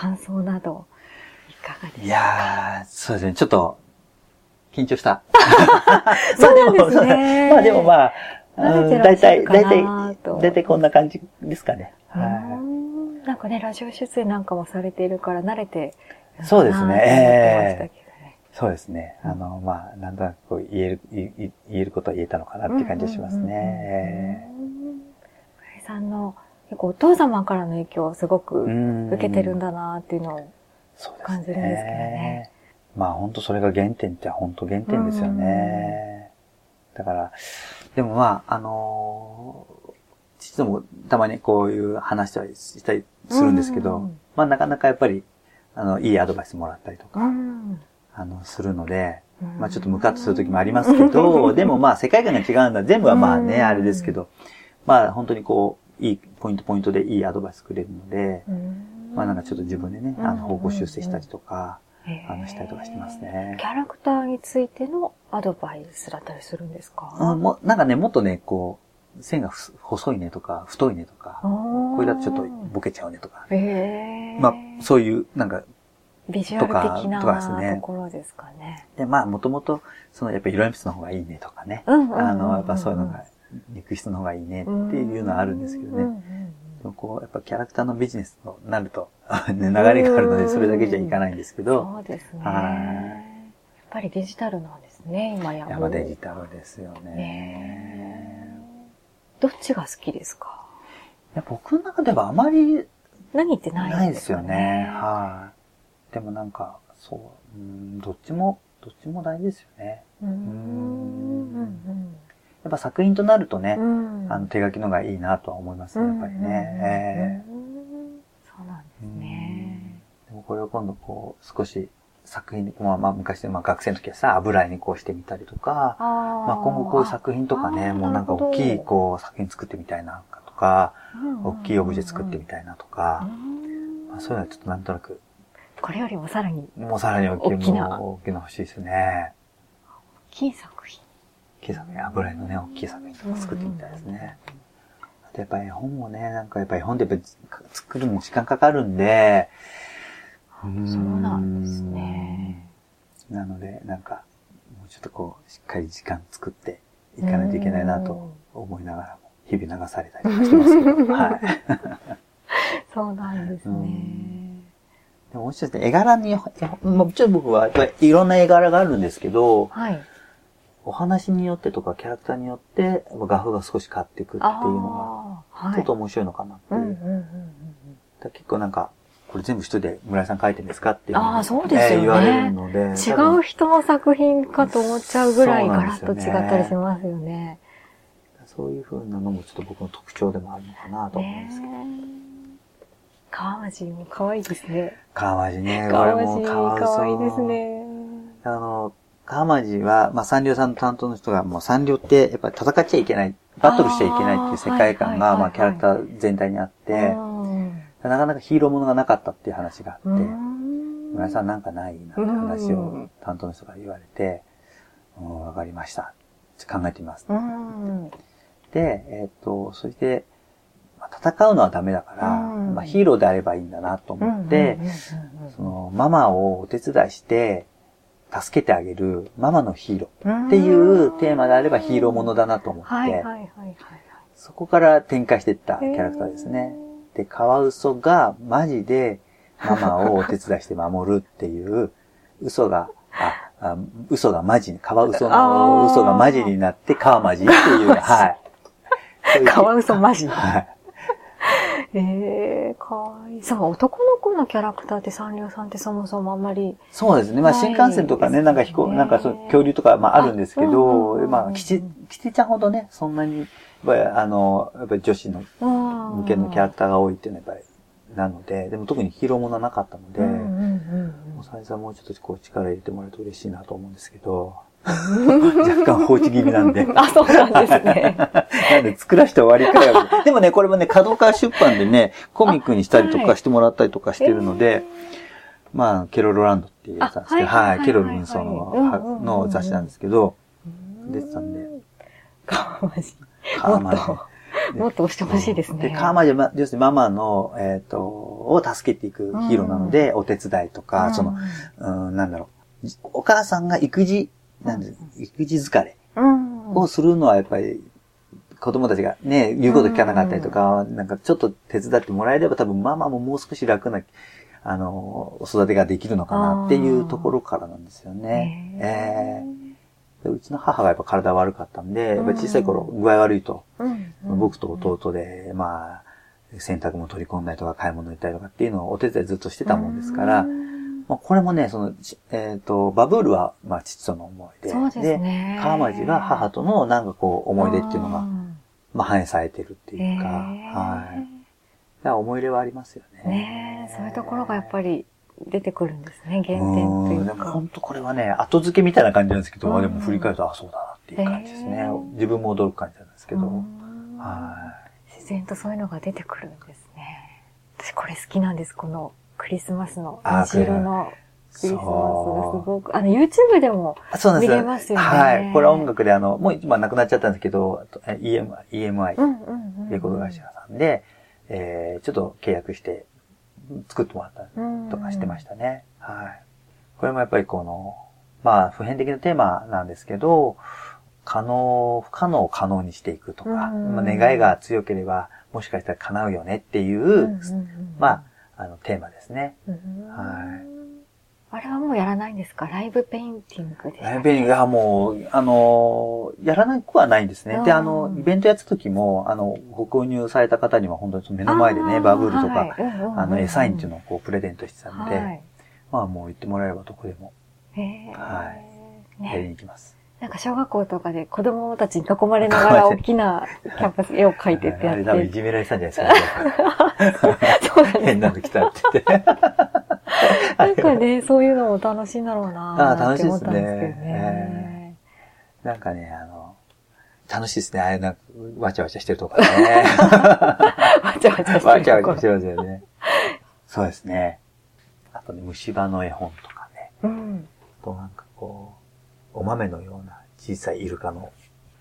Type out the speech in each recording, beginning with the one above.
感想など、いかがですか？いやー、そうですね。ちょっと、緊張した。そうなんですね。まあでもまあ、大体、大体大体こんな感じですかね。はんなんかね、ラジオ出演なんかもされているから慣れてるそうですね。そうですね。あの、まあ、なんとなくこう言える、言えることは言えたのかなっていう感じがしますね。さんの結構お父様からの影響をすごくうん受けてるんだなっていうのを感じるんですけどね。まあ本当それが原点って本当原点ですよね。だから、でもまあ、あのー父ともたまにこういう話したりしたりするんですけど、まあなかなかやっぱり、あの、いいアドバイスもらったりとか、うんあの、するので、うんまあちょっとムカッとする時もありますけど、でもまあ世界観が違うんだ。全部はまあね、うんあれですけど、まあ本当にこう、いいポイントポイントでいいアドバイスくれるので、うん。まあなんかちょっと自分でね、あうん。の、方向修正したりとか、あの、したりとかしてますね。キ。ャラクターについてのアドバイスだったりするんですか？うん、もうなんかね、もっとね、こう、線がふ細いねとか、太いねとか、ここれだとちょっとボケちゃうねとか、まあ、そういう、なんか、ビジュアル的なとかね。ところですかね。で、まあ、もともと、その、やっぱり色鉛筆の方がいいねとかね、あの、やっぱそういうのが、肉質の方がいいねっていうのはあるんですけどね。うんうんうんこう、やっぱキャラクターのビジネスとなると、ね、流れがあるので、それだけじゃいかないんですけど、そうですね。はいやっぱりデジタルなんですね、今ややっぱデジタルですよね。ねどっちが好きですか？いや僕の中ではあまり何ってないないですよね。はい。でもなんか、そう、うん、どっちも、どっちも大事ですよね。うーん。やっぱ作品となるとね、うん。あの手書きのがいいなとは思いますね、やっぱりね。そうなんですね。えでもこれを今度こう、少し作品に、まあまあ昔で、まあ学生の時はさ、油絵にこうしてみたりとか、あまあ今後こういう作品とかね、もうなんか大きいこう作品作ってみたいなとか、大きいオブジェ作ってみたいなとか、まあ、そういうのはちょっとなんとなく、これよりもさらにもうさらに大きい、大きな。もう大きいの欲しいですね。大きい作品。大きい作品、油絵のね、大きい作品とか作ってみたいですね。あとやっぱり絵本もね、なんかやっぱり絵本ってやっぱり作るのも時間かかるんで、そうなんですね。なので、なんか、もうちょっとこう、しっかり時間作っていかないといけないなと思いながらも、日々流されたりとかしてますけど、はい。そうなんですね。でももちろん絵柄に、もちろん僕はいろんな絵柄があるんですけど、はい。お話によってとかキャラクターによって画風が少し変わっていくっていうのが、ちょっと面白いのかなっていう。結構なんか、これ全部一人で村井さん描いてるんですかっていうあーそうですよねえー言われるので。違う人の作品かと思っちゃうぐらいガラッと違ったりしますよね。そういう風なのもちょっと僕の特徴でもあるのかなと思うんですけど。ね川町も可愛いですね。川マジね、川俺も可愛いです。ね。あの、川マジは、まあ、サンリオさんの担当の人が、もうサンリオって、やっぱり戦っちゃいけない、バトルしちゃいけないっていう世界観が、まあ、キャラクター全体にあって、うんなかなかヒーローものがなかったっていう話があって、うん村井さんなんかないなって話を担当の人が言われて、うん、わかりました。考えてみます。うんで、えっ、と、そして、まあ戦うのはダメだから、うんまあ、ヒーローであればいいんだなと思って、その、ママをお手伝いして、助けてあげるママのヒーローっていうテーマであればヒーローものだなと思って。そこから展開していったキャラクターですね。で、カワウソがマジでママをお手伝いして守るっていう、嘘が、あ、あ嘘がマジに、カワウソの嘘がマジになってカワマジっていう、はい。カワウソマジ。はい。ええー、かわいい。そう、男の子のキャラクターってサンリオさんってそもそもあんまり。そうですね。まあ、新幹線とかね、なんか飛行、なんかそう、恐竜とか、まあ、あるんですけど、うんうんまあ、キチ、キチちゃんほどね、そんなに、やっぱり、あの、やっぱり女子の向向けのキャラクターが多いっていうのはやっぱり、なので、でも特にヒーローものはなかったので、うんうんうんおさりさんもうちょっとこう力入れてもらえると嬉しいなと思うんですけど、若干放置気味なんで。うん。あ、そうなんですね。なんで作らして終わりかよ。でもね、これもね、角川出版でね、コミックにしたりとかしてもらったりとかしてるので、まあ、ケロロランドっていうやつなんですけど、あはいケロル軍曹のうんうんうんうんはの雑誌なんですけど、出てたんで。かわいい。かまじもっともっと押してほしいですね。で、川魔女は、要するにママの、えっ、と、を助けていくヒーローなので、お手伝いとか、その、うん、なんだろう。お母さんが育児、なんで、育児疲れうん、をするのはやっぱり、子供たちがね、言うこと聞かなかったりとか、なんかちょっと手伝ってもらえれば多分ママももう少し楽な、あの、お育てができるのかなっていうところからなんですよね。ええでうちの母がやっぱ体悪かったんで、やっぱ小さい頃具合悪いと、うん僕と弟で、まあ、洗濯も取り込んだりとか買い物行ったりとかっていうのをお手伝いずっとしてたもんですから、まあ、これもね、その、ちえっ、と、バブールは、まあ、父との思い出。そうですね。川町が母とのなんかこう、思い出っていうのが、んまあ、反映されてるっていうか、はい。だから思い入れはありますよね。ねえ、そういうところがやっぱり出てくるんですね、原点とうんいうか。でも本当これはね、後付けみたいな感じなんですけど、うんでも振り返ると、あ、そうだなっていう感じですね。自分も驚く感じなんですけど、うんは自然とそういうのが出てくるんですね。私これ好きなんです、このクリスマスのあ虹色のクリスマスがすごく、あの YouTube でも、い。そうなんです見れますよねはい。これは音楽であの、もう今なくなっちゃったんですけど、EMI うんうんうん。レコード会社さんで、えー、ちょっと契約して作ってもらったりとかしてましたね。はい。これもやっぱりこの、まあ、普遍的なテーマなんですけど、可能、不可能を可能にしていくとか、うんまあ、願いが強ければ、もしかしたら叶うよねっていう、まあ、あの、テーマですね。うん。はいあれはもうやらないんですか？ライブペインティングですライブペイングがもう、あの、やらなくはないんですね。で、あの、うんイベントやった時も、あの、ご購入された方には本当に目の前でね、バブールとか、あの、エサインっていうのをこう、プレゼントしてたので、はい。まあもう言ってもらえればどこでも。へー。はやりにね、行きます。なんか小学校とかで子供たちに囲まれながら 大きなキャンパス絵を描いてってやあれ多分いって。じめられてたんじゃないですか。そうなんです変なの来たって言って。なんかね、そういうのも楽しいんだろうなあー楽しいですね。なんかね、あの、楽しいですね。あれなんか、わちゃわちゃしてるとかね。わちゃわちゃしてるわちゃわちゃしてますよね。そうですね。あとね、虫歯の絵本とかね。うん。あとなんかこう、お豆のような小さいイルカの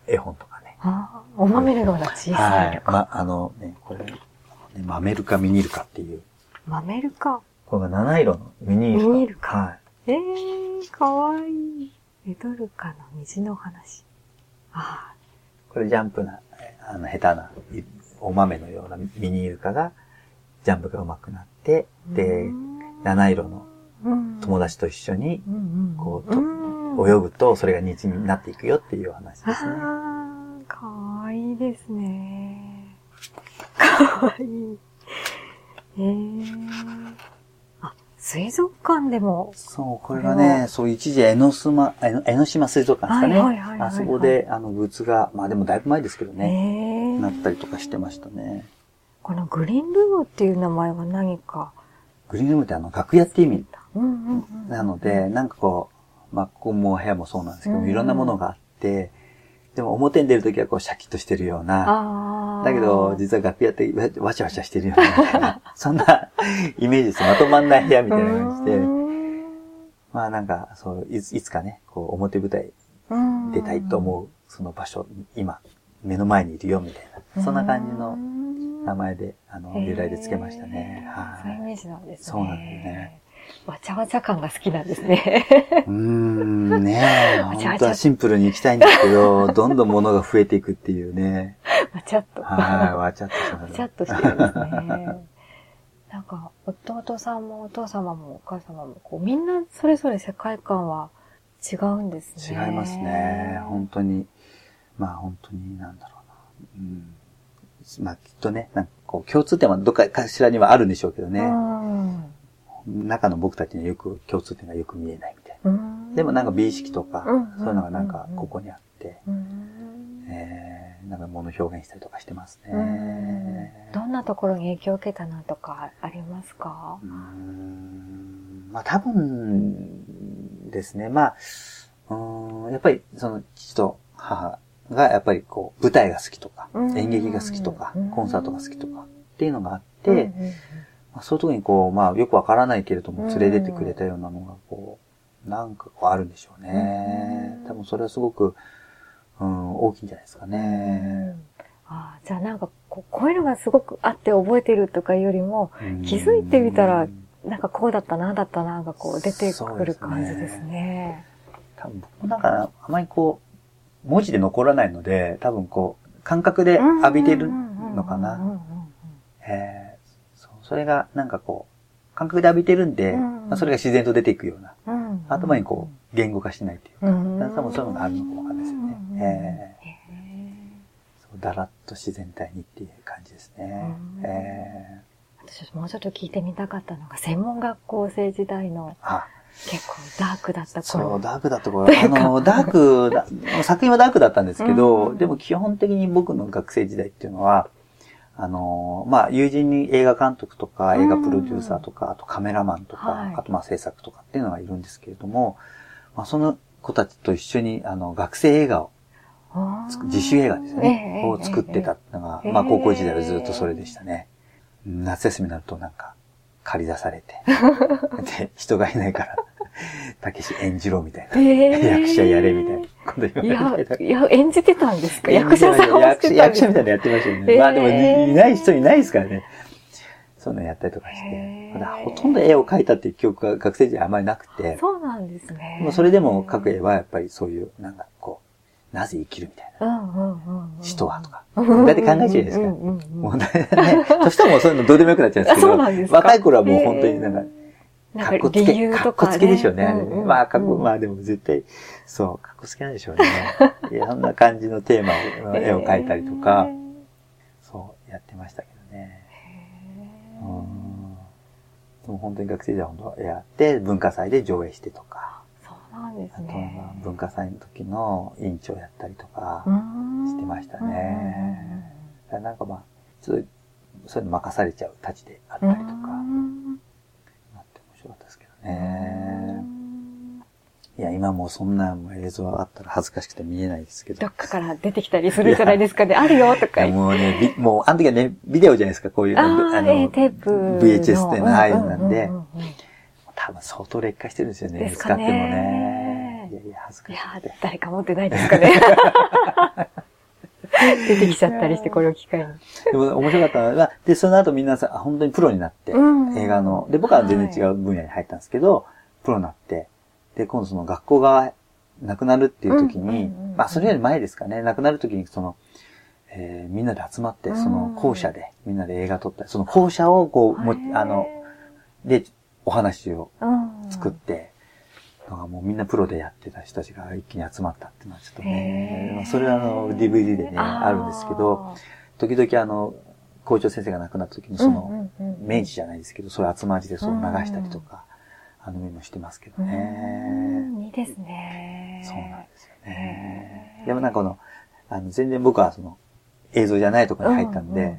絵本とかね。あーお豆のような小さはいいの。か。ま、あのね、これ、ね、マメルカミニルカっていう、豆るか。これが七色のミニイルカ。ミニイルカはい。えー、かわいい。レドルカの虹の話。あこれジャンプな、えあの、下手な、いお豆のようなミニイルカが、ジャンプが上手くなって、ーでう、ん七色のうん友達と一緒にこう泳ぐと、それが日になっていくよっていうお話ですね。あー、かわいいですね。かわいい。えー。あ、水族館でも、そう、これがね、そう、一時、江ノ島、江ノ島水族館ですかね。はいはいはいあそこで、あの、グッズが、まあでもだいぶ前ですけどえね、ーなったりとかしてましたね。このグリーンルームっていう名前は何か？グリーンルームってあの、楽屋って意味うんうんうん。なので、なんかこう、まあ、ここも部屋もそうなんですけど、うんいろんなものがあって、でも表に出るときはこう、シャキッとしてるような、だけど、実は楽屋ってわわちゃわちゃしてるような そんなイメージです。まとまんない部屋みたいな感じでう、んまあなんか、そう、いついつかね、こう、表舞台うん出たいと思う、その場所、今、目の前にいるよ、みたいな、そんな感じの名前で、あの、由来でつけましたね。はそういうイメージなんですね。そうなんですね。わちゃわちゃ感が好きなんですね。い。うーん、ねえ、本当はシンプルに行きたいんですけど、どんどん物が増えていくっていうね。わちゃっと。はい、わちゃっとしまわすちゃっとしてるんですね。なんか、弟さんもお父様もお母様も、こう、みんなそれぞれ世界観は違うんですね。違いますね。本当に。まあ本当になんだろうな。うん。まあきっとね、なんかこう共通点はどっかかしらにはあるんでしょうけどね。うん中の僕たちにはよく共通点がよく見えないみたいな。うん。でもなんか美意識とか、うん。そういうのがなんかここにあって、うん。えー、なんか物を表現したりとかしてますね。うん。どんなところに影響を受けたなとかありますか？うーん。まあ多分ですね。まあ、うーん。やっぱりその父と母がやっぱりこう舞台が好きとか、うん。演劇が好きとかうん、コンサートが好きとかっていうのがあって、そういうとこにこう、まあよくわからないけれどもうん連れ出てくれたようなのがこう、なんかこうあるんでしょうね。うん多分それはすごく、うん、大きいんじゃないですかね。あじゃあなんかこ、こういうのがすごくあって覚えてるとかよりも、気づいてみたら、なんかこうだったな、だったな、がこう出てくる感じですね。多分僕もなんか、あまりこう、文字で残らないので、多分こう、感覚で浴びてるのかな。えそそれがなんかこう、感覚で浴びてるんで、うんまあ、それが自然と出ていくような、うん、頭にこう、言語化しないっていうか、うん、多分そういうのがあるのかもわかんないですよね。うん、えー、そうだらっと自然体にっていう感じですね。えー、私もうちょっと聞いてみたかったのが、専門学校生時代の、結構ダークだった頃。そう、ダークだった頃。あの、ダークだ、作品はダークだったんですけど、でも基本的に僕の学生時代っていうのは、あの、まあ、友人に映画監督とか、映画プロデューサーとか、あとカメラマンとか、はい、あとまあ制作とかっていうのがいるんですけれども、まあ、その子たちと一緒に、あの、学生映画を、自主映画ですね、を作ってたのが、まあ、高校時代はずっとそれでしたね。夏休みになるとなんか、借り出されて、で、人がいないから、たけし演じろみたいな。役者やれみたいなこと言われて。いや、いや、演じてたんですか？役者さんを役役者みたいなのやってましたよね。まあでも、いない人いないですからね。そういうのやったりとかして。ほとんど絵を描いたっていう記憶が学生時代あまりなくて。そうなんですね。もうそれでも描く絵はやっぱりそういう、なんかこう、なぜ生きるみたいな。人はとか。だって考えちゃうじゃないですか。もうね、そしたらもうそういうのどうでもよくなっちゃうんですけど。そうなんです若い頃はもう本当になんか、かっこつけ、かっこつけでしょうね。まあ、かっこ、まあでも絶対、そう、かっこつけなんでしょうね。いや、そんな感じのテーマの絵を描いたりとか、そう、やってましたけどね。うん。でも本当に学生時代本当やって、文化祭で上映してとか。そうなんですね。あと、文化祭の時の委員長やったりとか、してましたね。なんかまあ、ちょっと、そういうの任されちゃうたちであったりとか。えいや、今もうそんな映像あったら恥ずかしくて見えないですけど。どっかから出てきたりするじゃないですかね。あるよとかもうね、もう、あの時はね、ビデオじゃないですか、こういうの。あの、テープ。VHS ってのああいうのなんで、多分相当劣化してるんですよね。使ってもね。いやいや、恥ずかしい。いや、誰か持ってないですかね。出てきちゃったりして、これを機会に。でも面白かったのは、で、その後皆さん、本当にプロになって、映画の、で、僕は全然違う分野に入ったんですけど、プロになって、で、今度その学校がなくなるっていう時に、まあ、それより前ですかね、なくなる時に、その、えー、みんなで集まって、その校舎で、みんなで映画撮ったり、その校舎をこう、もあの、で、お話を作って、のがもうみんなプロでやってた人たちが一気に集まったっていうのはちょっとね、それはあの DVD でね、あるんですけど、時々あの、校長先生が亡くなった時にその、明治じゃないですけど、そういう集まりでそう流したりとか、あの、もしてますけどね。いいですね。そうなんですよね。でもなんかこの、あの、全然僕はその、映像じゃないところに入ったんで、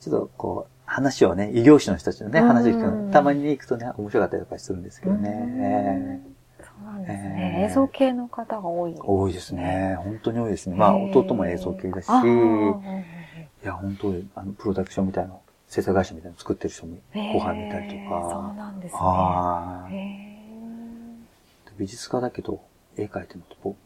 ちょっとこう、話をね、異業種の人たちのね、話を聞くの、たまに行くとね、面白かったりとかするんですけどね。そうなんですね。映像系の方が多い、多いですね。本当に多いですね。まあ、弟も映像系だし、いや、本当に、あの、プロダクションみたいな、制作会社みたいなの作ってる人も後輩見たりとか。そうなんですね。はい。美術家だけど、絵描いてるのと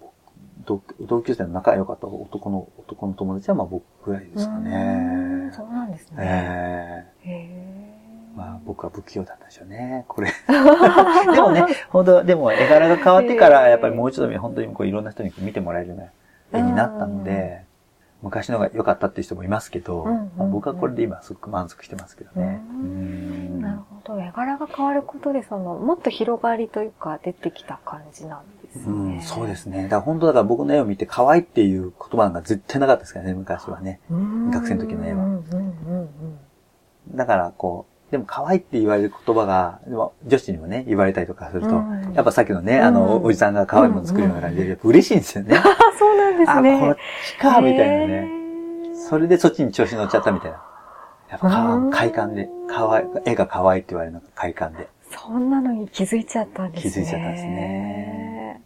同級生の仲良かった男の、男の友達はまあ僕ぐらいですかね。そうなんですね。えー、へまあ僕は不器用だったでしょうね、これ。でもね、本当でも絵柄が変わってからやっぱりもう一度本当にこういろんな人に見てもらえるような絵になったので、昔のが良かったっていう人もいますけど、まあ、僕はこれで今すごく満足してますけどね。なるほど。絵柄が変わることで、その、もっと広がりというか出てきた感じなんですね。うん、そうですね。だから本当だから僕の絵を見て可愛いっていう言葉が絶対なかったですからね、昔はね。学生の時の絵は。だからこう、でも可愛いって言われる言葉が、でも女子にもね、言われたりとかすると、やっぱさっきのね、あの、おじさんが可愛いもの作るような感じで、嬉しいんですよね。そうなんですね。あ、こっちか、みたいなね。それでそっちに調子乗っちゃったみたいな。やっぱ快感で、可愛い、絵が可愛いって言われるのが快感で。そんなのに気づいちゃったんですね。気づいちゃったんですね。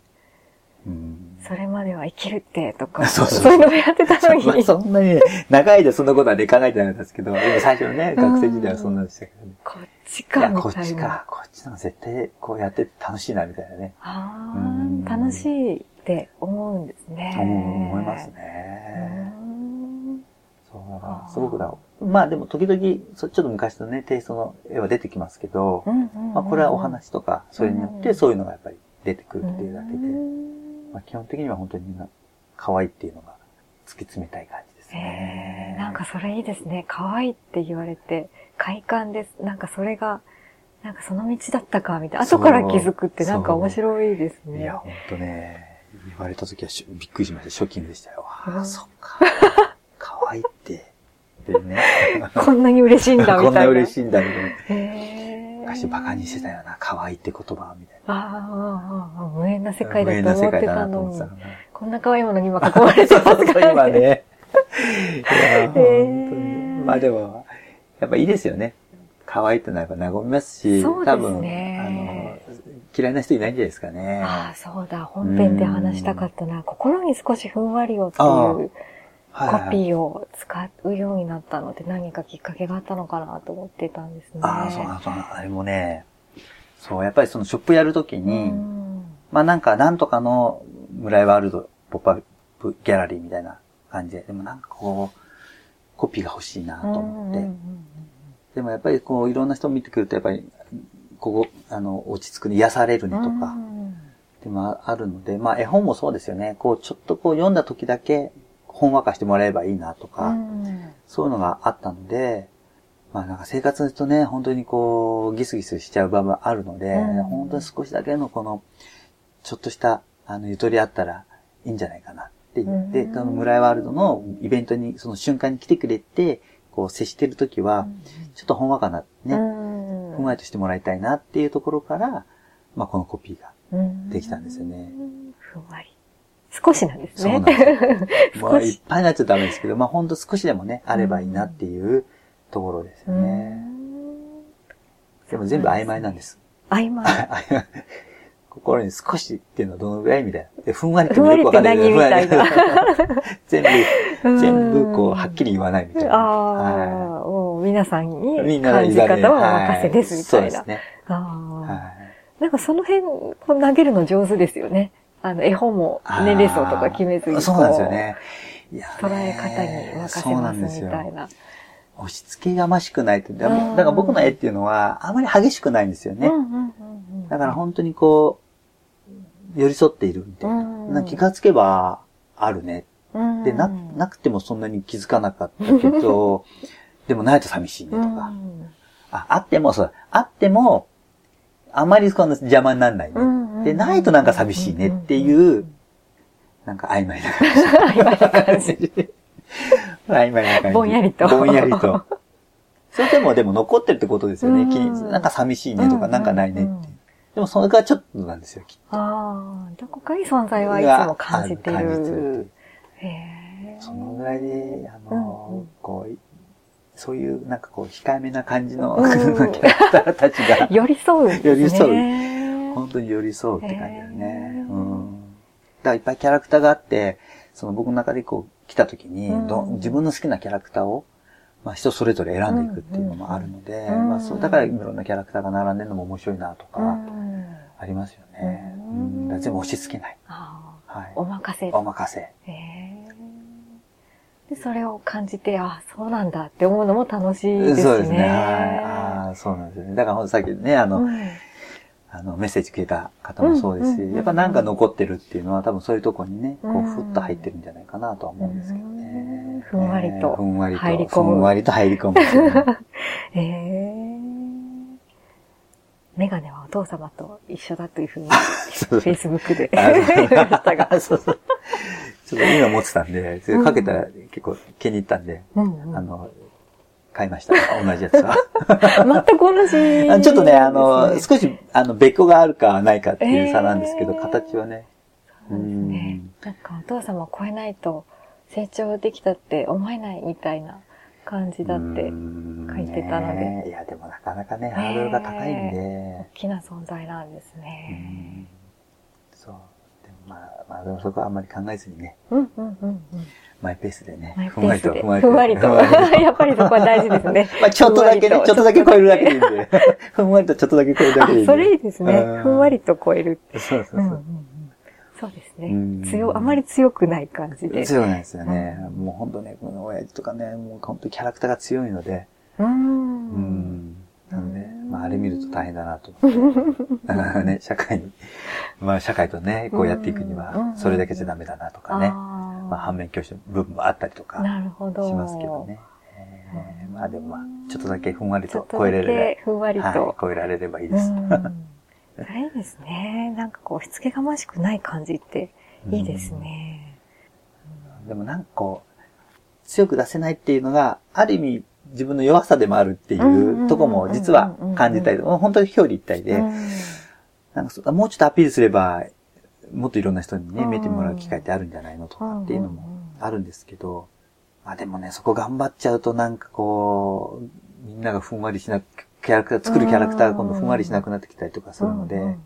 うん。それまでは生きるってとか、そうそう。そういうのをやってたのに。そ そんなにね、長いでそんなことはね、考えてなかったですけど、でも最初のね、学生時代はそんなんでしたけどね。こっちか、こっちか、こっちの絶対こうやって楽しいな、みたいなね。ああ、楽しいって思うんですね。思いますね。だから、す。ごくだ、まあでも時々、そちょっと昔のね、テイストの絵は出てきますけど、まあこれはお話とか、それによってそういうのがやっぱり出てくるっていうだけで、まあ基本的には本当にみんな可愛いっていうのが突き詰めたい感じですね。えー、なんかそれいいですね。可愛いって言われて、快感です。なんかそれが、なんかその道だったか、みたいな。後から気づくってなんか面白いですね。いや、ほんとね、言われた時はびっくりしました。ショッキングでしたよ。ああ、そっか。可愛いって。でね。こんなに嬉しいんだ、みたいな。こんな嬉しいんだ、みたいな。へ昔バカにしてたよな、可愛いって言葉、みたいな。ああ、無縁な世界だと思ってたのに。こんな可愛いものに今囲まれてますか？ら今ね。いや、本当に。まあでも、やっぱいいですよね。可愛いってのはやっぱ和みますし、多分、あの、嫌いな人いないんじゃないですかね。ああ、そうだ。本編で話したかったな。心に少しふんわりをっていうコピーを使うようになったので何かきっかけがあったのかなと思ってたんですね。ああ、そうなんそうなんあれもね、そう、やっぱりそのショップやるときに、まあなんか、なんとかの村井ワールドポップアップギャラリーみたいな感じで、でもなんかこう、コピーが欲しいなと思って。でもやっぱりこう、いろんな人見てくると、やっぱり、ここ、あの、落ち着くね、癒されるねとか、でもあるので、まあ絵本もそうですよね。こう、ちょっとこう読んだ時だけ、ほんわかしてもらえばいいなとか、そういうのがあったので、まあなんか生活とね、本当にこう、ギスギスしちゃう場面あるので、本当に少しだけのこの、ちょっとした、あの、ゆとりあったらいいんじゃないかなって言って、この村井ワールドのイベントに、その瞬間に来てくれて、こう接してるときは、ちょっとほんわかな、ね、ふんわりとしてもらいたいなっていうところから、まあこのコピーができたんですよね。ふんわり。少しなんですね。そうなんですよ。まあいっぱいになっちゃダメですけど、まあほんと少しでもね、あればいいなっていうところですよね。でも全部曖昧なんです。曖昧。心に少しっていうのはどのぐらいみたいな。ふんわりってもよくわかんないけど。ふんわりって何みたいな。全部、全部こう、はっきり言わないみたいな。ああ、もう皆さんに感じ方はお任せですみたいな。そうですね。なんかその辺、投げるの上手ですよね。あの、絵本も年齢層とか決めずに。そうなんですよね。捉え方に任せますみたいな。押し付けがましくないって。だから僕の絵っていうのは、あまり激しくないんですよね。だから本当にこう、寄り添っているみたいな。気がつけば、あるね。で、な、なくてもそんなに気づかなかったけど、でもないと寂しいねとか。あ、あっても、そう、あっても、あまりこの邪魔にならないね。で、ないとなんか寂しいねっていう、なんか曖昧な感じ。曖昧な感じ。ぼんやりと。ぼんやりと。それでも、でも残ってるってことですよね。なんか寂しいねとか、なんかないねって。でもそれがちょっとなんですよ、きっと。ああ、どこかに存在はいつも感じてる。感じてる。へそのぐらいで、あの、こう、そういう、なんかこう、控えめな感じの、キャラクターたちが。寄り添う、寄り添う。本当に寄り添うって感じだよね。うん。だからいっぱいキャラクターがあって、その僕の中でこう、来た時に、自分の好きなキャラクターを、まあ人それぞれ選んでいくっていうのもあるので、まあそう、だからいろんなキャラクターが並んでるのも面白いなとか、ありますよね。うん。全部押し付けない。はい。お任せ。お任せ。で、それを感じて、あ、そうなんだって思うのも楽しいですね。そうですね。はい。ああ、そうなんですよね。だからさっきね、あの、あの、メッセージくれた方もそうですし、やっぱなんか残ってるっていうのは多分そういうとこにね、こう、ふっと入ってるんじゃないかなとは思うんですけどね。ふんわりと。ふんわりと。入り込む。ふんわりと入り込む。ええ。メガネはお父様と一緒だというふうに、フェイスブックで言いましたが。そうそう。ちょっと今持ってたんで、それかけたら結構気に入ったんで、あの、買いました。同じやつは。全く同じ。ちょっとね、あの、少し、あの、別個があるかないかっていう差なんですけど、形はね。そうですね。なんかお父様を超えないと成長できたって思えないみたいな感じだって書いてたので。いや、でもなかなかね、ハードルが高いんで。大きな存在なんですね。そう。まあ、まあ、でもそこはあんまり考えずにね。うんうんうんマイペースでね。ふんわりと。ふんわりと。ふんわりと。やっぱりそこは大事ですね。まあ、ちょっとだけね、ちょっとだけ超えるだけでいいんで。ふんわりとちょっとだけ超えるだけでいいんで。それいいですね。ふんわりと超える。そうそうそう。そうですね。強、あまり強くない感じで。強くないですよね。うん、もう本当ね、この親父とかね、もう本当キャラクターが強いので。うん。うんなので、まあ、あれ見ると大変だなと思って。だからね、社会に、まあ、社会とね、こうやっていくには、それだけじゃダメだなとかね。まあ、反面教師の部分もあったりとか。なるほど。しますけどね。えー、まあでもまあ、ちょっとだけふんわりと超えられれば。ふんわりと、はい、超えられればいいです。いいですね。なんかこう、しつけがましくない感じっていいですね。でもなんかこう、強く出せないっていうのが、ある意味自分の弱さでもあるっていうとこも実は感じたり、本当に表裏一体で、なんかもうちょっとアピールすれば、もっといろんな人にね、見てもらう機会ってあるんじゃないのとかっていうのもあるんですけど、まあでもね、そこ頑張っちゃうとなんかこう、みんながふんわりしなく、キャラクター、作るキャラクターが今度ふんわりしなくなってきたりとかするので、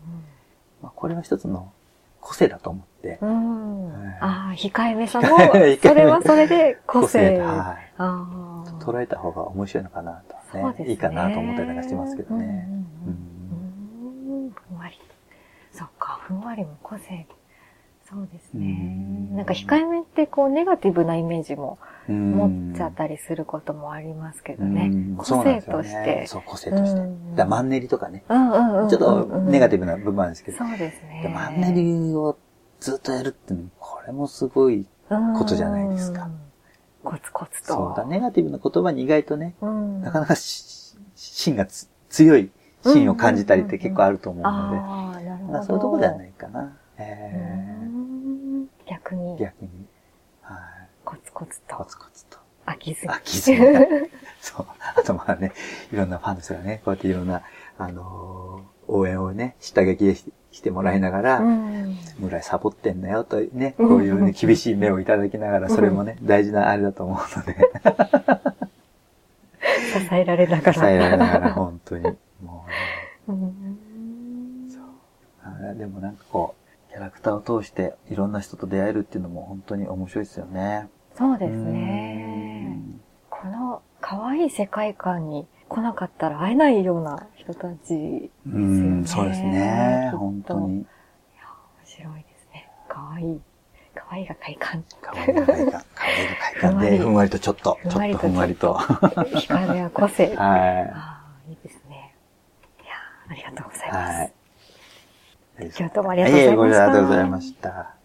まあこれは一つの個性だと思って。うん、ああ、控えめさも、それはそれで個性。はい、あ捉えた方が面白いのかなと、ね。ねいいかなと思ったりなんかしてますけどね。ふんわり。そっか、ふんわりも個性。そうですね。なんか控えめってこうネガティブなイメージも持っちゃったりすることもありますけどね。個性として。そう、個性として。だマンネリとかね。ちょっとネガティブな部分なんですけど。そうですね。マンネリをずっとやるってこれもすごいことじゃないですか。コツコツと。そうだ、ネガティブな言葉に意外とね、なかなか芯が強い芯を感じたりって結構あると思うので、あなるほどそういうとこじゃないかな。えー、逆に。逆に。はい。コツコツと。コツコツと。飽きずに。飽きずに。そう。あとまあね、いろんなファンの人がね、こうやっていろんな、あのー、応援をね、下書きでしてもらいながら、うん、村井サボってんだよとね、こういうね、厳しい目をいただきながら、それもね、大事なあれだと思うので。支えられながら。支えられながら、本当に。もうね。そう。でもなんかこう、キャラクターを通していろんな人と出会えるっていうのも本当に面白いですよね。そうですね。この可愛い世界観に来なかったら会えないような人たちですよね。うん、そうですね。本当に。いや、面白いですね。可愛い。可愛いが快感。可愛いが快感。可愛いが快感で、ふんわりとちょっと、ちょっとふんわりと。光や個性。はい。いいですね。いやありがとうございます。はい。今日どうもありがとうございました。ありがとうございました。